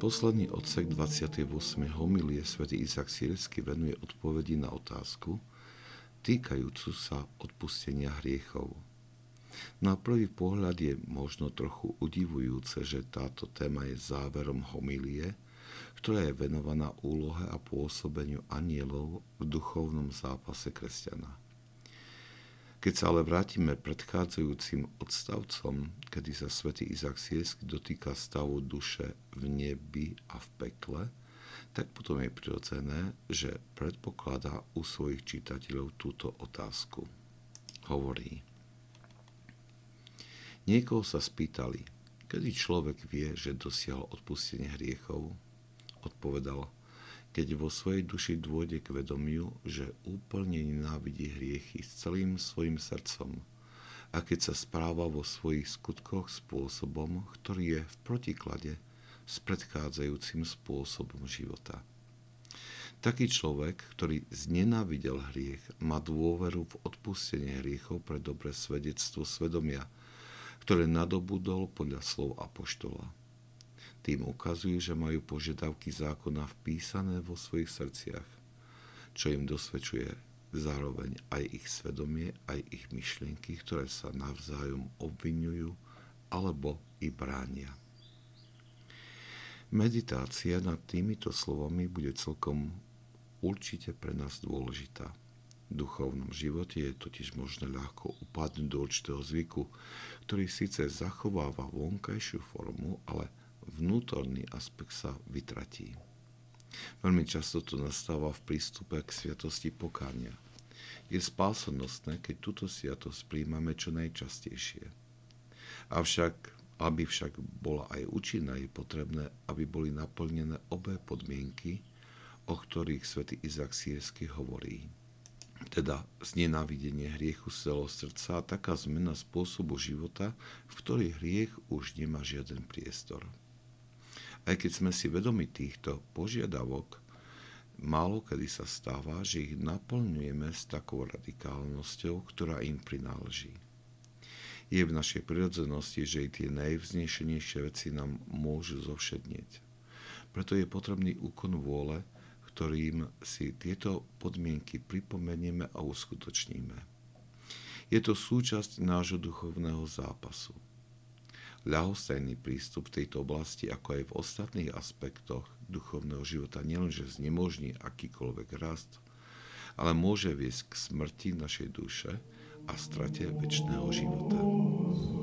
Posledný odsek 28. homilie svätý Izak Sírsky venuje odpovedi na otázku týkajúcu sa odpustenia hriechov. Na prvý pohľad je možno trochu udivujúce, že táto téma je záverom homilie, ktorá je venovaná úlohe a pôsobeniu anielov v duchovnom zápase kresťana. Keď sa ale vrátime predchádzajúcim odstavcom, kedy sa svätý Izak Siesky dotýka stavu duše v nebi a v pekle, tak potom je prirodzené, že predpokladá u svojich čitateľov túto otázku. Hovorí. Niekoho sa spýtali, kedy človek vie, že dosiahol odpustenie hriechov? Odpovedal, keď vo svojej duši dôjde k vedomiu, že úplne nenávidí hriechy s celým svojim srdcom a keď sa správa vo svojich skutkoch spôsobom, ktorý je v protiklade s predchádzajúcim spôsobom života. Taký človek, ktorý znenávidel hriech, má dôveru v odpustenie hriechov pre dobré svedectvo svedomia, ktoré nadobudol podľa slov Apoštola. Tým ukazujú, že majú požiadavky zákona vpísané vo svojich srdciach, čo im dosvedčuje zároveň aj ich svedomie, aj ich myšlienky, ktoré sa navzájom obvinujú alebo i bránia. Meditácia nad týmito slovami bude celkom určite pre nás dôležitá. V duchovnom živote je totiž možné ľahko upadnúť do určitého zvyku, ktorý síce zachováva vonkajšiu formu, ale vnútorný aspekt sa vytratí. Veľmi často to nastáva v prístupe k sviatosti pokánia. Je spásonosné, keď túto sviatosť príjmame čo najčastejšie. Avšak, aby však bola aj účinná, je potrebné, aby boli naplnené obe podmienky, o ktorých svätý Izak Siersky hovorí. Teda znenávidenie hriechu z celého srdca a taká zmena spôsobu života, v ktorý hriech už nemá žiaden priestor. Aj keď sme si vedomi týchto požiadavok, málo kedy sa stáva, že ich naplňujeme s takou radikálnosťou, ktorá im prináleží. Je v našej prirodzenosti, že i tie najvznešenejšie veci nám môžu zovšednieť. Preto je potrebný úkon vôle, ktorým si tieto podmienky pripomenieme a uskutočníme. Je to súčasť nášho duchovného zápasu – ľahostajný prístup v tejto oblasti, ako aj v ostatných aspektoch duchovného života nielenže znemožní akýkoľvek rast, ale môže viesť k smrti našej duše a strate väčšného života.